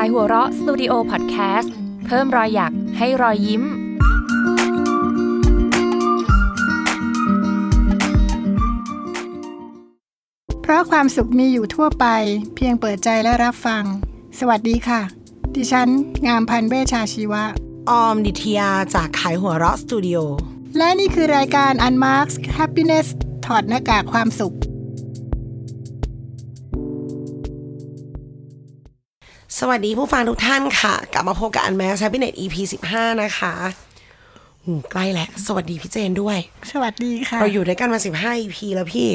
ายหัวเราะสตูดิโอพอดแคสต์เพิ่มรอยอยากให้รอยยิ้ม เพราะความสุขมีอยู่ทั่วไป เพียงเปิดใจและรับฟัง สวัสดีค่ะ ดิฉัน งามพันธ์เวชชาชีวะ ออมดิทยาจากขายหัวเราะสตูดิโอ และนี่คือรายการ Unmarked Happiness ถอดหน้ากากความสุข สวัสดีผู้ฟังทุกท่านค่ะ กลับมาพบกับ Unmask Happiness EP 15นะคะหูใกล้แล้ว สวัสดีพี่เจนด้วย สวัสดีค่ะ เราอยู่ด้วยกันมา15 EP แล้วพี่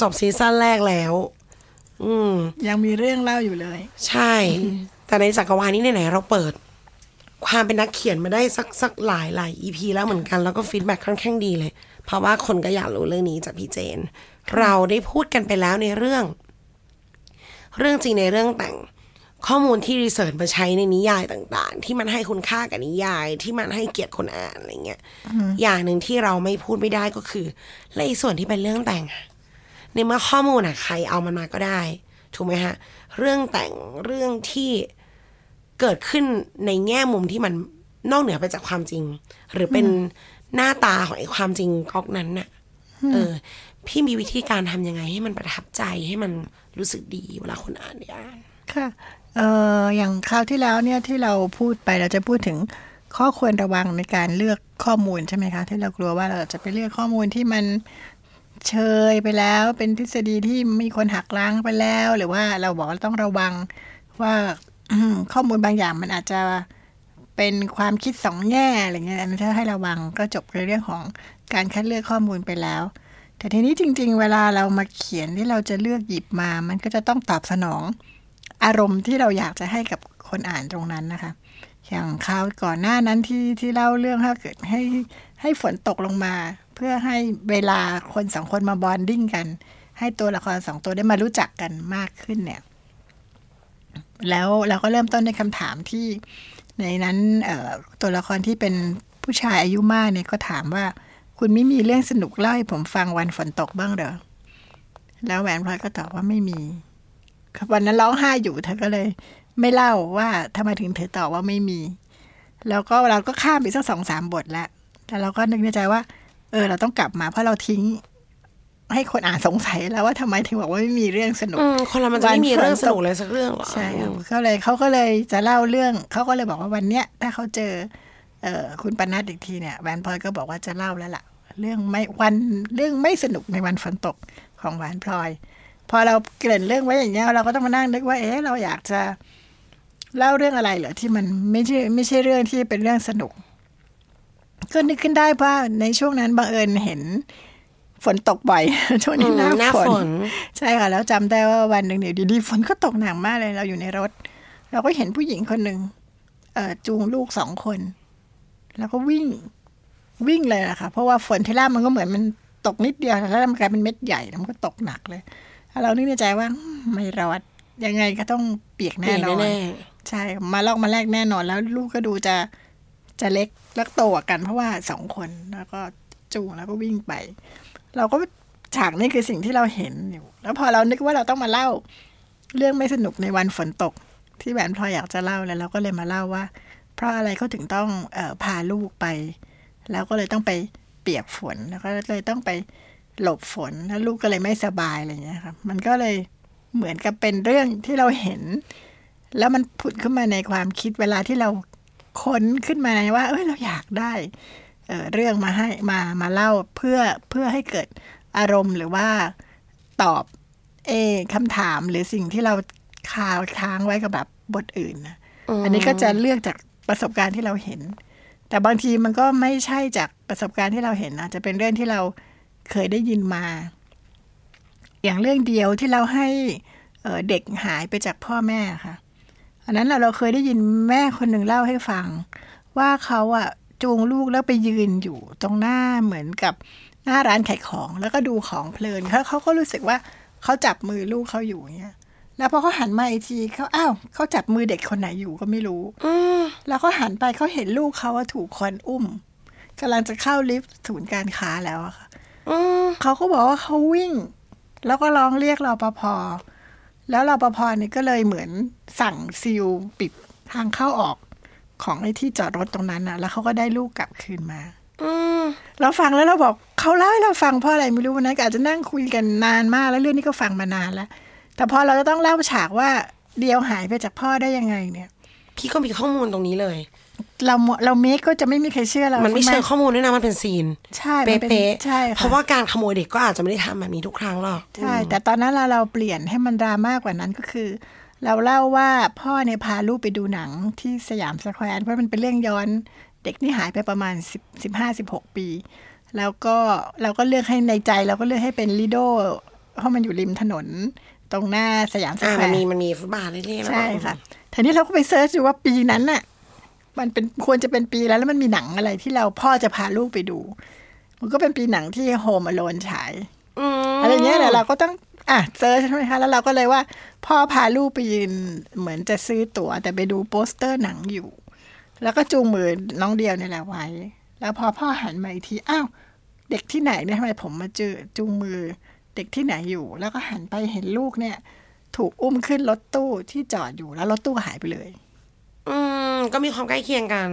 จบ season แรกแล้ว อืม ยังมีเรื่องเล่าอยู่เลย ใช่ แต่ในจักรวาลนี้ไหนๆเราเปิด ความเป็นนักเขียนมาได้สักสักหลายหลาย EP แล้วเหมือนกัน แล้วก็ feedback ค่อนข้างดีเลย เพราะว่าคนก็อยากรู้เรื่องนี้จากพี่เจน เราได้พูดกันไปแล้วในเรื่อง เรื่องจริงในเรื่องแต่ง ข้อมูลที่รีเสิร์ชมาใช้ในนิยายต่างๆ ที่มันให้คุณค่ากับนิยายที่มันให้เกียรติคนอ่านอะไรเงี้ยอย่างหนึ่งที่เราไม่พูดไม่ได้ก็คือและอีส่วนที่เป็นเรื่องแต่งอะในเมื่อข้อมูลอะใครเอามันมาก็ได้ ถูกไหมฮะ เรื่องแต่งเรื่องที่เกิดขึ้นในแง่มุมที่มันนอกเหนือไปจากความจริง หรือเป็นหน้าตาของไอ้ความจริงก๊อกนั้นน่ะ เออ พี่มีวิธีการทำยังไงให้มันประทับใจให้มันรู้สึกดีเวลาคนอ่านได้อ่านค่ะ เอออย่างคราวที่แล้วเนี่ยที่เราพูดไปเราจะพูดถึงข้อควรระวังในการเลือกข้อมูลใช่ไหมคะที่เรากลัวว่าเราจะไปเลือกข้อมูลที่มันเชยไปแล้ว เป็นทฤษฎีที่มีคนหักล้างไปแล้ว หรือว่าเราบอกว่าต้องระวังว่าข้อมูลบางอย่างมันอาจจะเป็นความคิดสองแง่อะไรเงี้ยอันนี้ถ้าให้ระวังก็จบในเรื่องของการคัดเลือกข้อมูลไปแล้ว แต่ทีนี้จริง ๆ เวลาเรามาเขียนที่เราจะเลือกหยิบมา มันก็จะต้องตอบสนอง อารมณ์ที่เราอยากจะให้กับคนอ่านตรงนั้นนะคะ อย่างคราวก่อนหน้านั้นที่ที่เล่าเรื่องถ้าเกิดให้ให้ฝนตกลงมา เพื่อให้เวลาคนสองคนมาบอนดิ้งกัน ให้ตัวละครสองตัวได้มารู้จักกันมากขึ้นเนี่ย แล้วเราก็เริ่มต้นในคำถามที่ในนั้นตัวละครที่เป็นผู้ชายอายุมากเนี่ยก็ถามว่า คุณไม่มีเรื่องสนุกเล่าให้ผมฟังวันฝนตกบ้างเหรอแล้วแหวนพลอยก็ตอบว่าไม่มี วันนั้นร้องไห้อยู่เธอก็เลย ไม่เล่าว่าทำไมถึงเธอตอบว่าไม่มี แล้วก็เราก็ข้ามไปสักสองสามบทแล้วแต่เราก็นึกในใจว่า เออ เราต้องกลับมาเพราะเราทิ้ง ให้คนอ่านสงสัยแล้วว่าทำไมถึงบอกว่าไม่มีเรื่องสนุกอืมคนเรามันจะไม่มีเรื่องสนุกเลยสักเรื่องหรอใช่ครับก็เลยเขาก็เลยจะเล่าเรื่องเขาก็เลยบอกว่าวันเนี้ยถ้าเขาเจอ เอ่อคุณปนัดอีกทีเนี่ยแวนพลอยก็บอกว่าจะเล่าแล้วล่ะ เรื่องไม่วันเรื่องไม่สนุกในวันฝนตกของแวนพลอย พอเราเกริ่นเรื่องไว้อย่างเงี้ยเราก็ต้องมานั่งนึกว่า เอ๊ะเราอยากจะเล่าเรื่องอะไรเหรอที่มันไม่ใช่ไม่ใช่เรื่องที่เป็นเรื่องสนุก ก็นึกขึ้นได้ว่าในช่วงนั้นบังเอิญเห็นฝนตกบ่อยช่วงนี้หน้าหน้าฝฝนนใช่ค่ะ แล้วจำได้ว่าวันหนึ่งเนี่ยดีๆฝนก็ตกหนักมากเลยเราอยู่ในรถ เราก็เห็นผู้หญิงคนหนึ่งเอ่อจูงลูกสองคน แล้วก็วิ่งวิ่งเลยอะค่ะเพราะว่าฝนที่แรกมันก็เหมือนมันตกนิดเดียวแล้วมันกลายเป็นเม็ดใหญ่แล้วมันก็ตกหนักเลยแล้ว เรานึกในใจว่าอืมไม่รอดยังไงก็ต้องเปียกแน่นอนเปียกแน่ใช่ มาลอกมาแรกแน่นอน แล้วลูกก็ดูจะจะเล็กแล้วโตกว่ากันเพราะว่าสองคนแล้วก็จูงแล้วก็วิ่งไป เราก็ฉากนี้คือสิ่งที่เราเห็นอยู่ แล้วพอเรานึกว่าเราต้องมาเล่า เรื่องไม่สนุกในวันฝนตก ที่แหวนพลอยอยากจะเล่าแล้วเราก็เลยมาเล่าว่า เพราะอะไรเขาถึงต้องเออพาลูกไป แล้วก็เลยต้องไปเปียกฝนแล้วก็เลยต้องไป หลบฝนแล้วลูกก็เลยไม่สบายอะไรอย่างเงี้ยครับ มันก็เลยเหมือนกับเป็นเรื่องที่เราเห็น แล้วมันผุดขึ้นมาในความคิดเวลาที่เราค้นขึ้นมาว่า เอ้ยเราอยากได้เอ่อเรื่องมาให้มามาเล่าเพื่อเพื่อให้เกิดอารมณ์หรือว่าตอบเออคำถามหรือสิ่งที่เราคาค้างไว้กับแบบบทอื่นนะอันนี้ก็จะเลือกจากประสบการณ์ที่เราเห็น แต่บางทีมันก็ไม่ใช่จากประสบการณ์ที่เราเห็นอาจจะเป็นเรื่องที่เรา เคยได้ยินมา อย่างเรื่องเดียวที่เราให้เด็กหายไปจากพ่อแม่ค่ะ อันนั้นเราเราเคยได้ยินแม่คนหนึ่งเล่าให้ฟัง ว่าเขาอะจูงลูกแล้วไปยืนอยู่ตรงหน้าเหมือนกับหน้าร้านขายของแล้วก็ดูของเพลินเขาเขาก็รู้สึกว่าเขาจับมือลูกเขาอยู่เงี้ยแล้วพอเขาหันมาอีกทีเขาอ้าวเขาจับมือเด็กคนไหนอยู่ก็ไม่รู้อแล้วเขาหันไปเขาเห็นลูกเขาว่าถูกคนอุ้มกำลังจะเข้าลิฟต์ศูนย์การค้าแล้วอะค่ะ เขาก็บอกว่าเขาวิ่ง แล้วก็ร้องเรียกรอปภแล้วรปภเนี่ยก็เลยเหมือนสั่งซีลปิดทางเข้าออกของไอ้ที่จอดรถตรงนั้นนะแล้วเขาก็ได้ลูกกลับคืนมาอืมเราฟังแล้วเราบอกเขาเล่าให้เราฟังเพราะอะไรไม่รู้วันนั้นก็อาจจะนั่งคุยกันนานมากแล้วเรื่องนี้ก็ฟังมานานแล้ว แต่พอเราจะต้องเล่าฉากว่าเดียวหายไปจากพ่อได้ยังไงเนี่ย พี่ก็มีข้อมูลตรงนี้เลย เราเราเมคก็จะไม่มีใครเชื่อเรามันไม่ใช่เชิหงข้อมูลด้วยนะมันเป็น scene ใช่มันเป็นใช่ๆค่ะเพราะว่าการขโมยเด็กก็อาจจะไม่ได้ทำแบบนี้ทุกครั้งหรอกใช่แต่ตอนนั้นเราเราเปลี่ยนให้มันดราม่ากว่านั้นก็คือ เราเล่าว่าพ่อเนี่ยพาลูกไปดูหนังที่สยามสแควร์เพราะมันเป็นเรื่องย้อนเด็กนี่หายไปประมาณสิบสิบห้าสิบหกปี แล้วก็เราก็เลือกให้ในใจเราก็เลือกให้เป็นลิโดเพราะมันอยู่ริมถนนตรงหน้าสยามสแควร์อ่ามันมีมันมีฟุตบาทเรื่อยๆแล้วใช่ค่ะทีนี้เราก็ไป search ดูว่าปีนั้นน่ะ มันเป็นควรจะเป็นปีแล้วแล้วมันมีหนังอะไรที่เราพ่อจะพาลูกไปดู มันก็เป็นปีหนังที่ Home Alone ฉายอืมอะไรเงี้ยเนี่ยเราก็ต้องอะ search ใช่ไหมคะแล้วเราก็เลยว่า พ่อพาลูกไปยืนเหมือนจะซื้อตั๋ว แต่ไปดูโปสเตอร์หนังอยู่ แล้วก็จูงมือน้องเดียวเนี่ยแหละไว้ แล้วพอพ่อหันมาอีกทีอ้าวเด็กที่ไหนเนี่ยทำไมผมมาเจอจูงมือเด็กที่ไหนอยู่ แล้วก็หันไปเห็นลูกเนี่ย ถูกอุ้มขึ้นรถตู้ที่จอดอยู่แล้วรถตู้หายไปเลย อืม ก็มีความใกล้เคียงกัน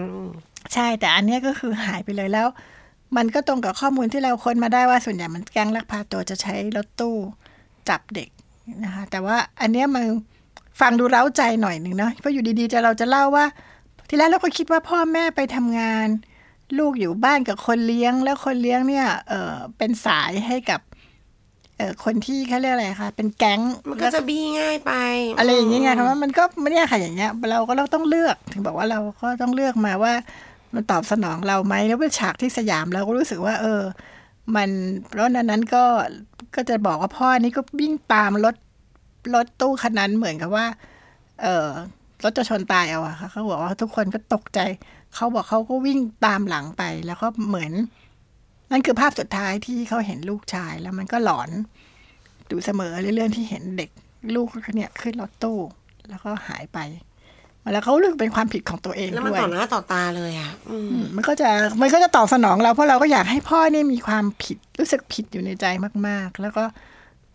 ใช่แต่อันเนี้ยก็คือหายไปเลยแล้ว มันก็ตรงกับข้อมูลที่เราค้นมาได้ว่าส่วนใหญ่มันแก๊งลักพาตัวจะใช้รถตู้จับเด็กนะคะ แต่ว่าอันเนี้ยมันฟังดูเร้าใจหน่อยหนึ่งเนาะเพราะอยู่ดีๆจะเราจะเล่าว่า ทีแรกเราก็คิดว่าพ่อแม่ไปทำงาน ลูกอยู่บ้านกับคนเลี้ยง แล้วคนเลี้ยงเนี่ยเออเป็นสายให้กับ เออคนที่เขาเรียกอะไรคะเป็นแก๊งมันก็จะบี้ง่ายไป อะไรอย่างเงี้ยไงคำว่ามันก็ไม่เนี่ยค่ะอย่างเงี้ย เราก็เราต้องเลือกถึงบอกว่าเราก็ต้องเลือกมาว่า มันตอบสนองเราไหมแล้วเป็นฉากที่สยามเราก็รู้สึกว่า เออ มันเพราะนั้นนั้นก็ก็จะบอกว่าพ่อนี่ก็วิ่งตามรถรถตู้คันนั้นเหมือนกับว่า เออรถจะชนตายเอาอะค่ะเขาบอกว่าทุกคนก็ตกใจ เขาบอกเขาก็วิ่งตามหลังไปแล้วก็เหมือน นั่นคือภาพสุดท้ายที่เขาเห็นลูกชาย แล้วมันก็หลอนดูเสมอเรื่องที่เห็นเด็กลูกเนี่ยขึ้นรถตู้แล้วก็หายไปแล้วเขาเลือกเป็นความผิดของตัวเองแล้วมันด้วยต่อหน้าต่อตาเลยอะอืมอืมมันก็จะมันก็จะตอบสนองเราเพราะเราก็อยากให้พ่อเนี่ยมีความผิดรู้สึกผิดอยู่ในใจมาก ๆ แล้วก็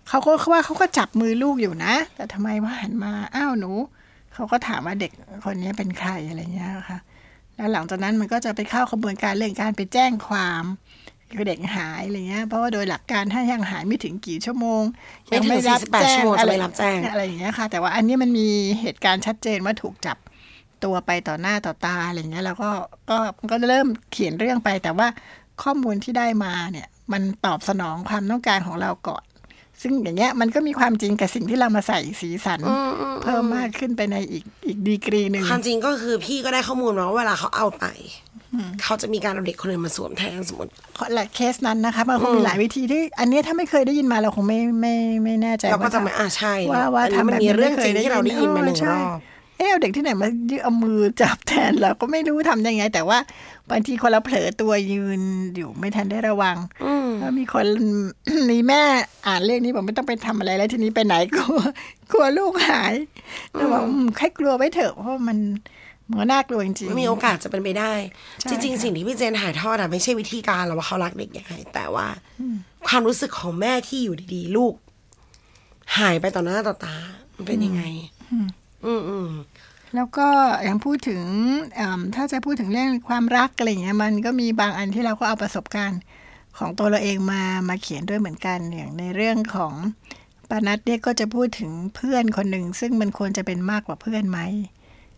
เขาก็ว่าเขาก็จับมือลูกอยู่นะ แต่ทำไมว่าหันมาอ้าวหนูเขาก็ถามว่าเด็กคนนี้เป็นใครอะไรเงี้ยค่ะ แล้วหลังจากนั้นมันก็จะไปเข้าขบวนการเรื่องการไปแจ้งความ คือเด็กหายอะไรเงี้ยเพราะว่าโดยหลักการถ้ายังหายไม่ถึงกี่ชั่วโมงไม่ถึงยั48ชั่วโมงจะไม่รับแจ้งอะไรอย่างเงี้ยค่ะ แต่ว่าอันนี้มันมีเหตุการณ์ชัดเจนว่าถูกจับตัวไปต่อหน้าต่อตาอะไรเงี้ยแล้วก็ก็ก็เริ่มเขียนเรื่องไป แต่ว่าข้อมูลที่ได้มาเนี่ย มันตอบสนองความต้องการของเราก่อน ซึ่งอย่างเงี้ยมันก็มีความจริงกับสิ่งที่เรามาใส่สีสัน เพิ่มมากขึ้นไปในอีกอีกดีกรีหนึ่งความจริงก็คือพี่ก็ได้ข้อมูลมาว่าเวลาเขาเอาไป เขาจะมีการเอาเด็กคนอื่นมาสวมแทนสมมติและเคสนั้นนะคะมันคงมีหลายวิธีที่ อันเนี้ยถ้าไม่เคยได้ยินมาเราคงไม่ไม่ไม่แน่ใจเราก็ว่าจะไม่อ่าใช่ว่าว่าอันนี้ทำมันแบบมีนี้เรื่องจริงไม่คยที่เราได้ยินมาหนึ่งใช่รอบเอ๊ะเอาเด็กที่ไหนมายืเอามือจับแทนเราก็ไม่รู้ทำยังไง แต่ว่าบางทีคนเราเผลอตัวยืนอยู่ไม่ทันได้ระวังแล้วมีคนมีแม่อ่านเรื่องนี้บอกไม่ต้องไปทำอะไรแล้วทีนี้ไปไหนกลัวกลัวลูกหายแล้วบอกอืมแค่กลัวไว้เถอะเพราะมัน มันก็น่ากลัวจริงๆมีโอกาสจะเป็นไปได้ใช่จริงๆค่ะสิ่งที่พี่เจนถ่ายทอดอะไม่ใช่วิธีการหรอกว่าเขารักเด็กยังไงแต่ว่าความรู้สึกของแม่ที่อยู่ดีๆ ลูก หายไปต่อหน้าต่อตา มันเป็นยังไง อืมอืมแล้วก็อย่างพูดถึงเอิ่มถ้าจะพูดถึงเรื่องความรักอะไรอย่างเงี้ยมันก็มีบางอันที่เราก็เอาประสบการณ์ของตัวเราเองมามาเขียนด้วยเหมือนกันอย่างในเรื่องของปานัดเนี่ยก็จะพูดถึงเพื่อนคนหนึ่งซึ่งมันควรจะเป็นมากกว่าเพื่อนไหม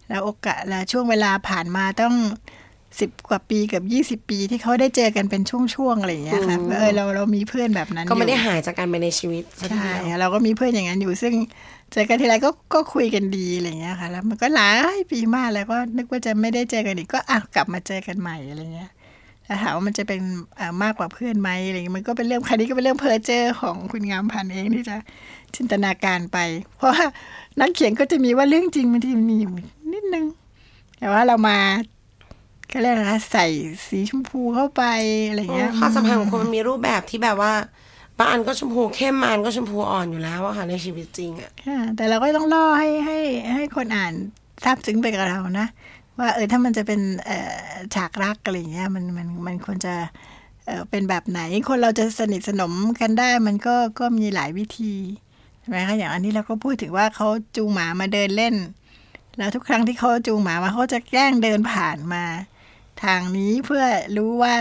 แล้วโอกาสและช่วงเวลาผ่านมาต้องสิบกว่าปีเกับยี่สิบปีที่เขาได้เจอกันเป็นช่วงๆอะไรอย่างเงี้ยค่ะเออเราเรามีเพื่อนแบบนั้นก็ไม่ได้อยู่หายจากการไปในชีวิตสักทีใช่เดียวเราก็มีเพื่อนอย่างนั้นอยู่ซึ่งเจอกันทีไรก็ก็คุยกันดีอะไรเงี้ยค่ะ แล้วมันก็หลายปีมากแล้วก็นึกว่าจะไม่ได้เจอกันอีกก็อะกลับมาเจอกันใหม่อะไรเงี้ย แล้วถามว่ามันจะเป็นอ่ามากกว่าเพื่อนไหมอะไรเงี้ยมันก็เป็นเรื่องคดีก็เป็นเรื่องเพ้อเจ้อของคุณงามพันธ์เองที่จะจินตนาการไป เพราะว่านักเขียนก็จะมีว่าเรื่องจริงบางทีมันมีอยู่นิดนึง แต่ว่าเรามาก็เรียกอะไรนะใส่สีชมพูเข้าไปอะไรเงี้ยความสัมพันธ์ของคนมันมีรูปแบบที่แบบว่าบางอันก็ชมพูเข้มบางอันก็ชมพูอ่อนอยู่แล้วอะค่ะในชีวิตจริงอะค่ะแต่เราก็ต้องล่อให้ให้ให้คนอ่านซาบซึ้งไปกับเรานะ ว่าเออถ้ามันจะเป็นเอ่อฉากรักอะไรอย่างเงี้ยมันมันมันควรจะเอ่อเป็นแบบไหนคนเราจะสนิทสนมกันได้มันก็ก็มีหลายวิธีใช่ไหมคะอย่างอันนี้เราก็พูดถึงว่าเขาจูงหมามาเดินเล่น แล้วทุกครั้งที่เขาจูงหมามาเขาจะแกล้งเดินผ่านมา ทางนี้เพื่อรู้ว่า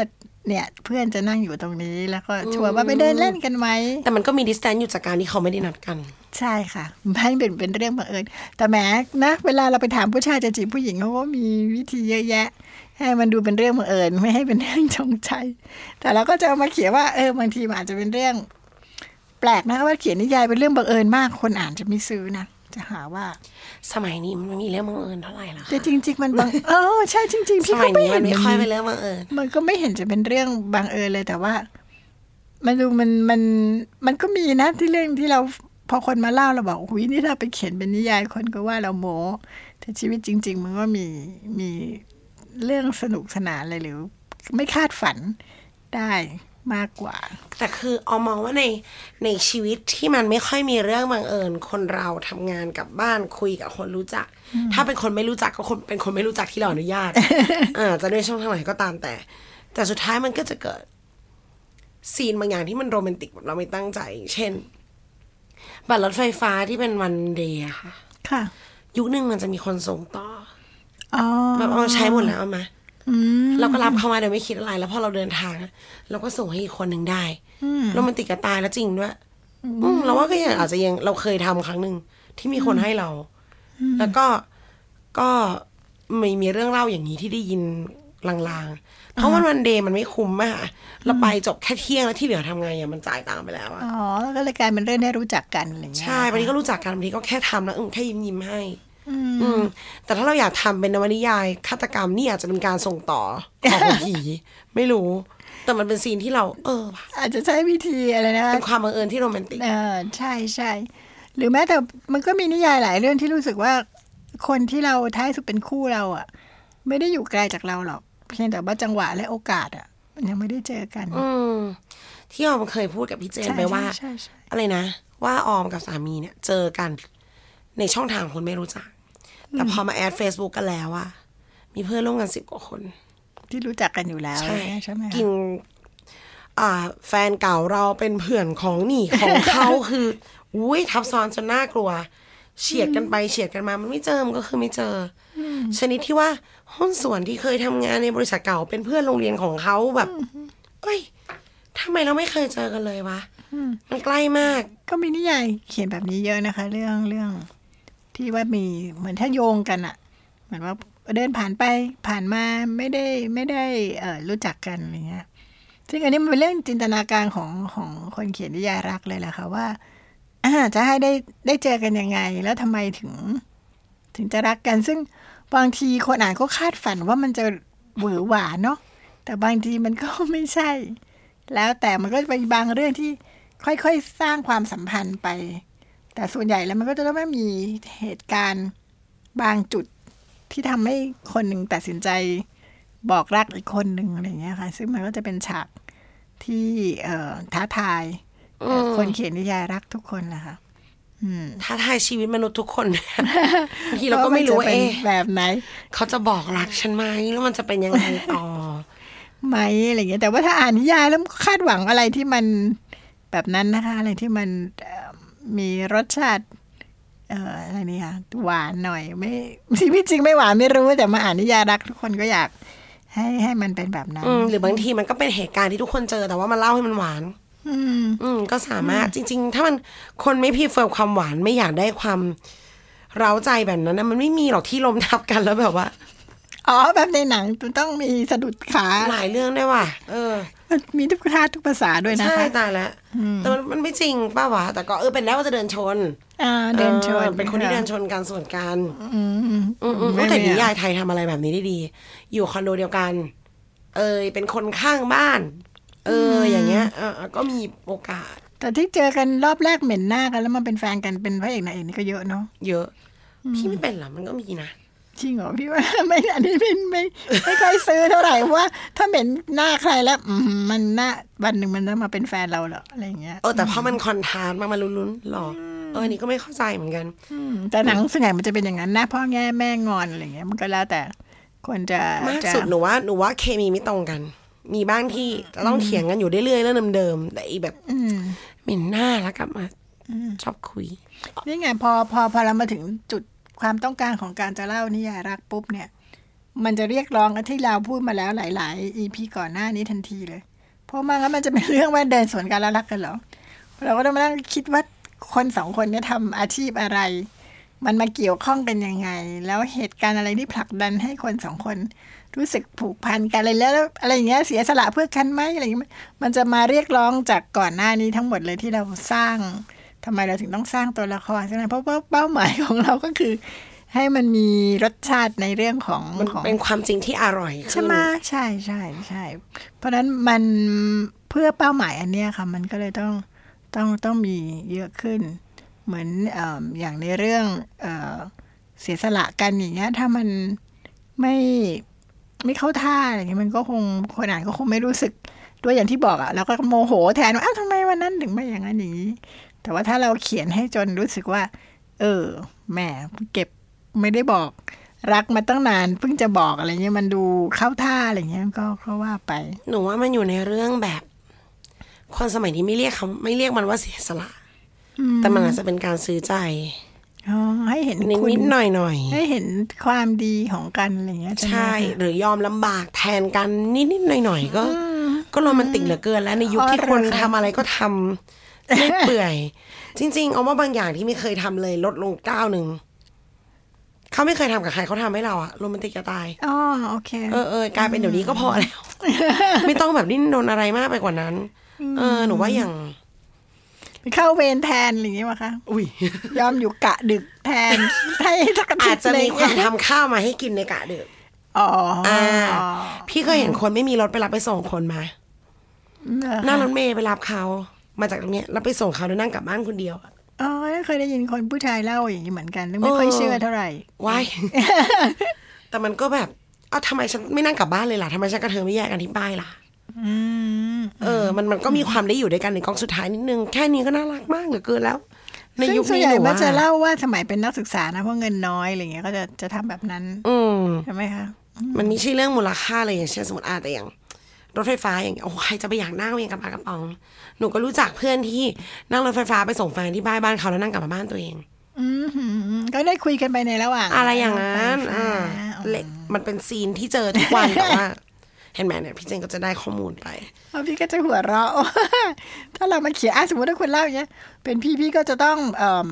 เนี่ยเพื่อนจะนั่งอยู่ตรงนี้แล้วก็ชวนว่าไปเดินเล่นกันไหมแต่มันก็มีดิสแตนอยู่จากการที่เขาไม่ได้นัดกัน ใช่ค่ะ ไม่เป็นเป็นเรื่องบังเอิญแต่แหมนะเวลาเราไปถามผู้ชายจะจีบผู้หญิงเขาก็มีวิธีเยอะแยะ ให้มันดูเป็นเรื่องบังเอิญไม่ให้เป็นเรื่องจงใจ แต่เราก็จะเอามาเขียนว่าเออบางทีมันอาจจะเป็นเรื่อง แปลกนะว่าเขียนนิยายเป็นเรื่องบังเอิญมากคนอ่านจะไม่ซื้อนะจะหาว่า สมัยนี้มันไม่มีเรื่องบังเอิญเท่าไหร่ละแต่จริง ๆ มันบังเออใช่จริงๆสพี่มัก็ยไม่นี้เห็มันนไม่มันค่อยมีเป็นเรื่องบังเอิญมันก็ไม่เห็นจะเป็นเรื่องบังเอิญเลยแต่ว่า มันดูมันมันมันก็มีนะที่เรื่องที่เรา พอคนมาเล่าเราบอกโอ้ยนี่ถ้าไปเขียนเป็นนิยายคนก็ว่าเราโมแต่ชีวิตจริง ๆ มันก็มีมีเรื่องสนุกสนานเลยหรือ ไม่คาดฝันได้มากกว่า แต่คือเอามองว่าในในชีวิตที่มันไม่ค่อยมีเรื่องบังเอิญ คนเราทำงานกลับบ้านคุยกับคนรู้จัก ถ้าเป็นคนไม่รู้จักก็คนเป็นคนไม่รู้จักที่เราอนุญาตอ่าจะด้วยช่องทางไหนก็ตามแต่ แต่สุดท้ายมันก็จะเกิด ซีนบางอย่างที่มันโรแมนติกแบบเราไม่ตั้งใจ เช่น บัตรรถไฟฟ้าที่เป็นวันเดย์อะค่ะ ค่ะ ยุคหนึ่งมันจะมีคนส่งต่ออ๋อแบบเอาใช้หมดแล้วเอามาอืมเราก็รับเข้ามาโดยไม่คิดอะไร แล้วพอเราเดินทางอะเราก็ส่งให้อีกคนหนึ่งได้โรแมนติกกับตายแล้วจริงด้วยอืมเราว่าก็ยังอาจจะยังเราเคยทำครั้งหนึ่งที่มีคนให้เรา แล้วก็ก็ไม่มีเรื่องเล่าอย่างนี้ที่ได้ยิน ลางๆ เพราะวันวันเดย์มันไม่คุ้มอะค่ะเราไปจบแค่เที่ยงแล้วที่เหลือทำไงอะมันจ่ายตังค์ไปแล้วอะอ๋อแล้วก็เลยกลายเป็นเรื่องได้รู้จักกันอะไรอย่างเงี้ยใช่บางทีก็รู้จักกันบางทีก็แค่ทำแล้วอืมแค่ยิ้มยิ้มๆให้อืมแต่ถ้าเราอยากทำเป็นนวนิยายฆาตกรรมนี่อาจจะเป็นการส่งต่อของผีไม่รู้ แต่มันเป็นซีนที่เรา เออว่ะอาจจะใช้วิธีอะไรนะเป็นความบังเอิญที่โรแมนติกเออใช่ใช่หรือแม้แต่มันก็มีนิยายหลายเรื่องที่รู้สึกว่าคนที่เราท้ายสุดเป็นคู่เราอะ ไม่ได้อยู่ไกลจากเราหรอก เพียงแต่ว่าจังหวะและโอกาสอะมันยังไม่ได้เจอกัน อืมที่ออมเคยพูดกับพี่เจนใช่ไปว่าใช่ใช่อะไรนะ ว่าออมกับสามีเนี่ย เจอกันในช่องทางคนไม่รู้จัก แต่พอมาแอด Facebook กันแล้วอะมีเพื่อนร่วมกันสิบกว่าคน ที่รู้จักกันอยู่แล้ว ใช่ใช่ไหมคะกินอ่าแฟนเก่าเราเป็นเพื่อนของหนี่ของเขาคืออุ้ยทับซ้อนจนน่ากลัว เฉียดกันไปเฉียดกันมา มันไม่เจอมันก็คือไม่เจออชนิดที่ว่า หุ้นส่วนที่เคยทำงานในบริษัทเก่าเป็นเพื่อนโรงเรียนของเขาแบบ เอ้ยทำไมเราไม่เคยเจอกันเลยวะมันใกล้มาก ก็มีนิยายเขียนแบบนี้เยอะนะคะ เรื่องเรื่อง ที่ว่ามีเหมือนถ้าโยงกันอะเหมือนว่าเดินผ่านไปผ่านมาไม่ได้ไม่ได้เออรู้จักกันอะไรเงี้ยซึ่งอันนี้มันเป็นเรื่องจินตนาการของของคนเขียนนิยายรักเลยแหละค่ะว่าอ่าจะให้ได้ได้เจอกันยังไง แล้วทำไมถึง ถึงจะรักกันซึ่ง บางทีคนอ่านก็คาดฝันว่ามันจะหวือหวาเนาะแต่บางทีมันก็ไม่ใช่ แล้วแต่มันก็จะเป็นบางเรื่องที่ค่อยๆสร้างความสัมพันธ์ไป แต่ส่วนใหญ่แล้วมันก็จะต้องมีเหตุการณ์บางจุดที่ทำให้คนหนึ่งตัดสินใจบอกรักอีกคนหนึ่งอะไรเงี้ยค่ะ ซึ่งมันก็จะเป็นฉากที่ท้าทายคนเขียนนิยายรักทุกคนแหละคะ ท้าทายชีวิตมนุษย์ทุกคนบางทีเราก็ไม่รู้ว่าว่นจะเอ๊ะเป็นแบบไหน เขาจะบอกรักฉันไหมแล้วมันจะเป็นยังไงต่อไหมอะไรอย่างเงี้ยแต่ว่าถ้าอ่านนิยายแล้วคาดหวังอะไรที่มันแบบนั้นนะคะอะไรที่มันเอ่อมีรสชาติเอ่ออะไรนี่ค่ะหวานหน่อยไม่ชีวิตจริงไม่หวานไม่รู้แต่มาอ่านนิยายรักทุกคนก็อยากให้ให้มันเป็นแบบนั้นอืมหรือบางทีมันก็เป็นเหตุการณ์ที่ทุกคนเจอแต่ว่ามันเล่าให้มันหวาน อืมอืม ก็สามารถจริง ๆ ถ้ามันคนไม่พีเฟิร์ความหวานไม่อยากได้ความเร้าใจแบบนั้นนะมันไม่มีหรอกที่ลมทับกันแล้วแบบว่า อ๋อแบบในหนังต้องมีสะดุดขาหลายเรื่องได้ว่ะ เออมีทุกท่าทุกภาษาด้วยนะใช่คะตายแล้วแต่มันมันไม่จริงป้าวะแต่ก็เออเป็นได้ว่าจะเดินชน อ่า เดินชนออเป็นคนที่เดินชนกันส่วนกัน อืมอืมอืมไม่แต่มีนิอะยายไทยทำอะไรแบบนี้ได้ดี อยู่คอนโดเดียวกัน เออเป็นคนข้างบ้าน เออ อย่างเงี้ยเออก็มีโอกาส แต่ที่เจอกันรอบแรกเหม็นหน้ากัน แล้วมาเป็นแฟนกันเป็นพระเอกนางเอกนี่ก็เยอะเนาะเยอะ พี่ไม่เป็นเหรอมันก็มีนะจริงเหรอพี่ว่าไม่อันนี้ไม่ไม่ไม่ค่อยซื้อเท่าไหร่เพราะว่า ถ้าเหม็นหน้าใครแล้วอืมมันหน้าวันหนึ่งมันจะมาเป็นแฟนเราเหรออะไรอย่างเงี้ยเออแต่พอมันคอนทราสต์มามาลุ้นๆหรอเออนี่ก็ไม่เข้าใจเหมือนกันอืมแต่หนังส่วนใหญ่มันจะเป็นอย่างนั้นนะพ่อแง่แม่งอนอะไรอย่างเงี้ยมันก็แล้วแต่คนจะมากจะสุดหนูว่าหนูว่าเคมีไม่ตรงกัน มีบ้างที่จะต้องเถียงกันอยู่เรื่อยๆเรื่องเดิมๆแต่อีแบบอืมเหม็นหน้าแล้วกลับมาชอบคุยนี่ไงพอพอพอเรามาถึงจุดความต้องการของการจะเล่านิยายรักปุ๊บเนี่ย มันจะเรียกร้องกันที่เราพูดมาแล้วหลาย ๆ EP ก่อนหน้านี้ทันทีเลย เพราะไมางั้นมันจะเป็นเรื่องว่าเดินสวนกันแล้วรักกันเหรอเราก็ต้องมานั่งคิดว่าคนสองคนเนี้ทำอาชีพอะไร มันมาเกี่ยวข้องกันยังไง แล้วเหตุการณ์อะไรที่ผลักดันให้คนสองคน รู้สึกผูกพันกันอะไรแล้วอะไรอย่างเงี้ยเสียสละเพื่อกันไหมอะไรอย่างเงี้ยมันจะมาเรียกร้องจากก่อนหน้านี้ทั้งหมดเลยที่เราสร้างทำไมเราถึงต้องสร้างตัวละครใช่ไหมเพราะว่าเป้าหมายของเราก็คือ ให้มันมีรสชาติในเรื่องของมันของเป็นความจริงที่อร่อยขึ้นใช่ไหมใช่ใช่ใช่เพราะฉะนั้นมันเพื่อเป้าหมายอันเนี้ยค่ะ มันก็เลยต้องต้องต้องมีเยอะขึ้น เหมือนเอออย่างในเรื่องเออเสียสละกันอย่างเงี้ยถ้ามันไม่ ไม่เข้าท่าอะไรเงี้ยมันก็คงคนอ่านก็คงไม่รู้สึกด้วยอย่างที่บอกอะแล้วก็โมโหแทนว่าอ้าวทำไมวันนั้นถึงไม่อย่างนั้นอย่างนี้ แต่ว่าถ้าเราเขียนให้จนรู้สึกว่า เออแหมเก็บไม่ได้บอก รักมาตั้งนานเพิ่งจะบอกอะไรเงี้ยมันดูเข้าท่าอะไรเงี้ยก็ก็ว่าไป หนูว่ามันอยู่ในเรื่องแบบ คนสมัยนี้ไม่เรียกเขาไม่เรียกมันว่าเสียสละแต่มันอาจจะเป็นการซื้อใจอ๋อ ให้เห็นนิดคุณนิดหน่อยหน่อยให้เห็นความดีของกันอะไรเงี้ยๆไหมใช่คะหรือยอมลำบากแทนกันนิดนิดหน่อยหน่อยๆก็ ก็โรแมนติกเหลือเกิน แล้วในยุคที่อ๋อคนเหรอคะทำอะไรก็ทำไม่เปื่อย จริง ๆ เอาว่าบางอย่างที่ไม่เคยทำเลยลดลงก้าวหนึ่งเขาไม่เคยทำกับใครเขาทำให้เราอะโรแมนติกจะตายอ๋อโอเค เออเออกลายเป็นเดี๋ยวนี้ก็พอแล้ว ไม่ต้องแบบดิ้นรนอะไรมากไปกว่านั้น เออหนูว่าอย่างไป เข้าเวรแทนอะไรอย่างเงี้ยมาคะอุ้ยยอมอยู่กะดึกแทนให้สักอาทิอาตจย์จะเลยมีความทำข้าวมาให้กินในกะดึกอ๋ออ่าอ๋อพี่เคยเห็นคนไม่มีรถไปรับไปส่งคนมาเหรอคะนั่งรถเมย์ไปรับเขา มาจากตรงเนี้ยแล้วไปส่งเขาแล้วนั่งกลับบ้านคนเดียวอะอ๋อเคยได้ยินคนผู้ชายเล่าอย่างนี้เหมือนกันแล้วไม่ค่อยเชื่อเท่าไหร่ว้ายแต่มันก็แบบ เอ้าทำไมฉันไม่นั่งกลับบ้านเลยล่ะทำไมฉันกับเธอไม่แยกกันที่ป้ายล่ะอืม เออ มันมันก็มีความได้อยู่ด้วยกันในกองสุดท้ายนิดนึง แค่นี้ก็น่ารักมากเหลือเกินแล้ว ในซึ่งยุคส่วนนี้ใหญ่หนูมัว่านจะเล่าว่าสมัยเป็นนักศึกษานะเพราะเงินน้อยอะไรเงี้ยก็จะจะทำแบบนั้น อืมใช่ไหมคะ มันไม่ใช่เรื่องมูลค่าเลยอย่างเช่นสมมติอาแต่อย่างรถไฟฟ้าอย่างเงี้ยโอ้ใครจะไปอยากนั่งเองกับปากระป๋อง หนูก็รู้จักเพื่อนที่นั่งรถไฟฟ้าไปส่งแฟนที่บ้านบ้านเขาแล้วนั่งกลับมาบ้านตัวเองอืมหืมก็ได้คุยกันไปในระหว่าง อะไรอย่างนั้นรถไฟอ่าฟ้าเละมันเป็นซีนที่เจอทุกวันแต่ว่า เห็นไหมเนี่ยพี่เจนก็จะได้ข้อมูลไปแล้วพี่ก็จะหัวเราะถ้าเรามาเขียนอะสมมติถ้าคุณเล่าอย่างเงี้ยเป็นพี่พี่ก็จะต้องเอ่อ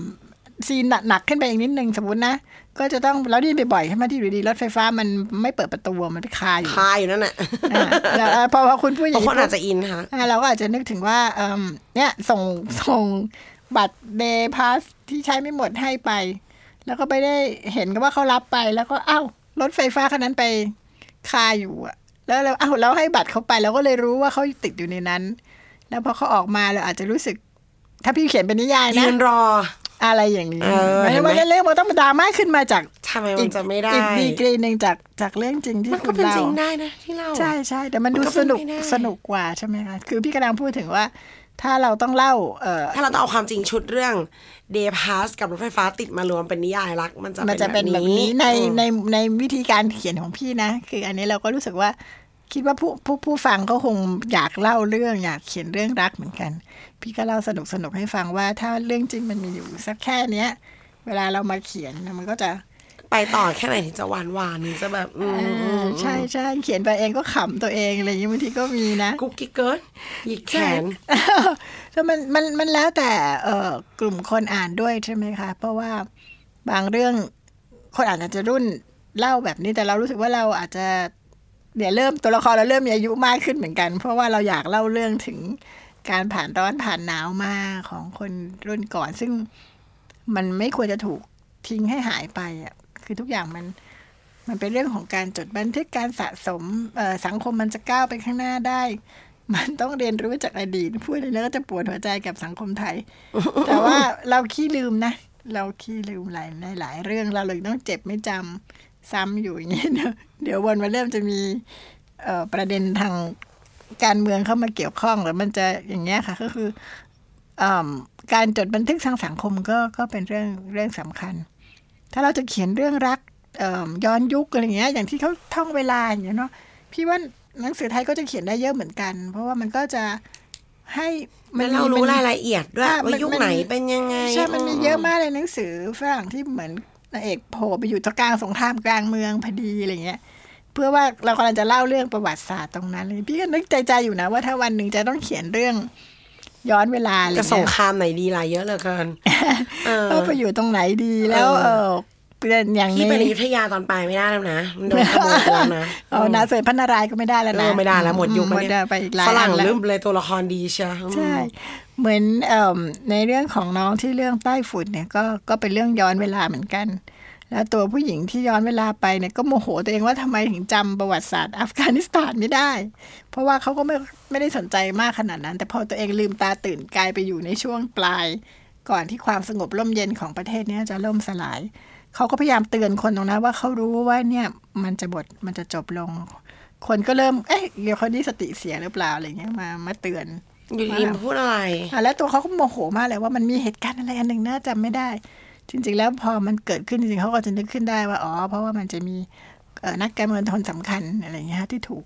ซีนหนักๆขึ้นไปอีกนิดนึงสมมตินะ ก็จะต้องแล้วนี่บ่อยๆใช่ไหมที่อยู่ดีรถไฟฟ้ามันไม่เปิดประตูมันไปคาอยู่คาอยู่นั่นแหละอ่าแล้วเอ่อพอพอคุณพูดอย่าบางงคนนี้อาจจะอินค่ะอ่าเราก็อาจจะนึกถึงว่าเอมเนี่ยส่งส่งบัตรเดย์พาสที่ใช้ไม่หมดให้ไป แล้วก็ไปได้เห็นก็ว่าเขารับไปแล้วก็อ้าวรถไฟฟ้าคันนั้นไปคาอยู่อะ แล้วเราอ้าวเราให้บัตรเขาไปเราก็เลยรู้ว่าเขาติดอยู่ในนั้น แล้วพอเขาออกมาเราอาจจะรู้สึก ถ้าพี่เขียนเป็นนิยายนะยืนรอ อะไรอย่างนี้เออไม่เห็นไหมว่าเรื่องมันต้องดราม่าขึ้นมาจากทำไมมันจะไม่ได้อีกดีกรีหนึ่งจากจากเรื่องจริงที่มันคุก็ณเป็นเล่าจริงได้นะที่เล่าใช่ใช่แต่มันดูมันก็สเป็นนุกไปได้สนุกกว่าใช่ไหมคะคือพี่กำลังพูดถึงว่า ถ้าเราต้องเล่า เออถ้าเราต้องเอาความจริงชุดเรื่อง Day Pass กับรถไฟฟ้าติดมารวมเป็นนิยายรัก มันจะมันจะเป็นแบบนี้ในอืมในในวิธีการเขียนของพี่นะ คืออันนี้เราก็รู้สึกว่า คิดว่าผู้ผู้ผู้ฟังก็คงอยากเล่าเรื่องอยากเขียนเรื่องรักเหมือนกัน พี่ก็เล่าสนุกสนุกให้ฟังว่า ถ้าเรื่องจริงมันมีอยู่สักแค่เนี้ย เวลาเรามาเขียนนะมันก็จะไปต่อแค่ไหนถึงจะหวานหวานๆถึงจะแบบอืมอ่าใช่ใช่เขียนไปเองก็ขำตัวเองอะไรอย่างนี้บางทีก็มีนะกุ๊กกิ๊กเกินหยิกแขนแล้วมันมันมันแล้วแต่เอ่อกลุ่มคนอ่านด้วยใช่ไหมคะ เพราะว่าบางเรื่องคนอ่านอาจจะรุ่นเล่าแบบนี้แต่เรารู้สึกว่าเราอาจจะ เดี๋ยวเริ่มตัวละครเราเริ่มมีอายุมากขึ้นเหมือนกัน เพราะว่าเราอยากเล่าเรื่องถึงการผ่านร้อนผ่านหนาวมาของคนรุ่นก่อน ซึ่งมันไม่ควรจะถูกทิ้งให้หายไปอะคือทุกอย่างมันมันเป็นเรื่องของการจดบันทึกการสะสมเอ่อสังคมมันจะก้าวไปข้างหน้าได้ มันต้องเรียนรู้จากอดีตพูดเลยแล้วก็จะปวดหัวใจกับสังคมไทย แต่ว่าเราขี้ลืมนะ เราขี้ลืมหลายหลายหลายเรื่องเราเลยต้องเจ็บไม่จำ ซ้ำอยู่อย่างนี้ยเดี๋ยวเดี๋ยววันมาเริ่มจะมีเอ่อประเด็นทางการเมืองเข้ามาเกี่ยวข้องแล้วมันจะอย่างเงี้ยค่ะ ก็คืออำการจดบันทึกทางสังคมก็ก็เป็นเรื่องเรื่องสำคัญ ถ้าเราจะเขียนเรื่องรักเอ่อย้อนยุคอะไรเงี้ย อย่างที่เขาท่องเวลาอย่างเงี้ยเนาะพี่ว่าหนังสือไทยก็จะเขียนได้เยอะเหมือนกัน เพราะว่ามันก็จะให้มันเรารู้รายละเอียดด้วยอะว่ามันยุคมันไหนเป็นยังไง ใช่ มันมีเยอะมากเลยหนังสือฝรั่งที่เหมือน นางเอกโผล่ไปอยู่ตะกลางสงครามกลางเมืองพอดีอะไรเงี้ย เพื่อว่าเรากำลังจะเล่าเรื่องประวัติศาสตร์ตรงนั้นเลยพี่ก็นึกใจใจๆอยู่นะว่าถ้าวันหนึ่งจะต้องเขียนเรื่องย้อนเวลาอะไรจะสงเงี้ยครามไหนดีล่ะเยอะเหลือเกินเออเออไปอยู่ตรงไหนดีแล้วเออเออเป็นอย่างพี่นี้ไปอยุธยาตอนปลายไม่ได้แล้วนะมันโดนขโมยตัวนะเออนาเสยพระนารายณ์ก็ไม่ได้แล้วเอนะอไม่ได้แล้วหมดยุคหมดแล้วเดิเนี่ยนไปอีกหลายฝรั่งอันแล้วลืมเลยตัวละครดีเชียวใช่ เหมือนอในเรื่องของน้องที่เรื่องใต้ฝุ่นเนี่ยก็ก็เป็นเรื่องย้อนเวลาเหมือนกัน แล้วตัวผู้หญิงที่ย้อนเวลาไปเนี่ยก็โมโหตัวเองว่าทำไมถึงจำประวัติศาสตร์อัฟกานิสถานไม่ได้ เพราะว่าเขาก็ไม่ไม่ได้สนใจมากขนาดนั้น แต่พอตัวเองลืมตาตื่นกลายไปอยู่ในช่วงปลาย ก่อนที่ความสงบร่มเย็นของประเทศนี้จะล่มสลายเขาก็พยายามเตือนคนตรงนั้นว่าเขารู้ว่าเนี่ยมันจะบทมันจะจบลง คนก็เริ่มเอ๊ะเดี๋ยวคนนี้สติเสียหรือเปล่าอะไรเงี้ยมามาเตือน อยู่ดีๆมาพูดอะไรอะแล้วตัวเขาก็โมโหมากเลยว่ามันมีเหตุการณ์อะไรอันหนึ่งน่าจำไม่ได้ จริง ๆ แล้วพอมันเกิดขึ้นจริงๆเขาก็จะนึกขึ้นได้ว่าอ๋อเพราะว่ามันจะมีเอ่อนักการเมืองคนสำคัญอะไรอย่างเงี้ยฮะที่ถูก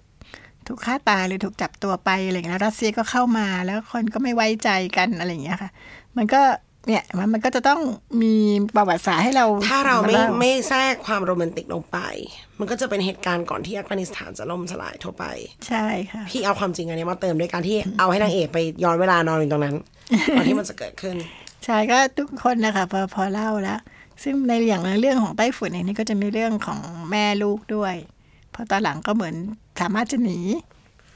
ถูกฆ่าตายหรือถูกจับตัวไปอะไรอย่างเงี้ยแล้วรัสเซียก็เข้ามาแล้วคนก็ไม่ไว้ใจกันอะไรอย่างเงี้ยค่ะ มันก็ เนี่ยมันมันก็จะต้องมีประวัติศาสตร์ให้เรา ถ้าเราไม่ล่ไม่แทรกความโรแมนติกลงไป มันก็จะเป็นเหตุการณ์ก่อนที่อัฟกานิสถานจะล่มสลายทั่วไป ใช่ค่ะ พี่เอาความจริงอันนี้มาเติมด้วยการที่เอาให้นางเอกไปย้อนเวลานอนอยู่ตรงนั้นก่อนที่มันจะเกิดขึ้น ใช่ก็ทุกคนนะคะพอพอเล่าแล้ว ซึ่งในอย่างเรื่องของไต้ฝุ่นเองนี่ก็จะมีเรื่องของแม่ลูกด้วยเพราะตอนหลังก็เหมือนสามารถจะหนี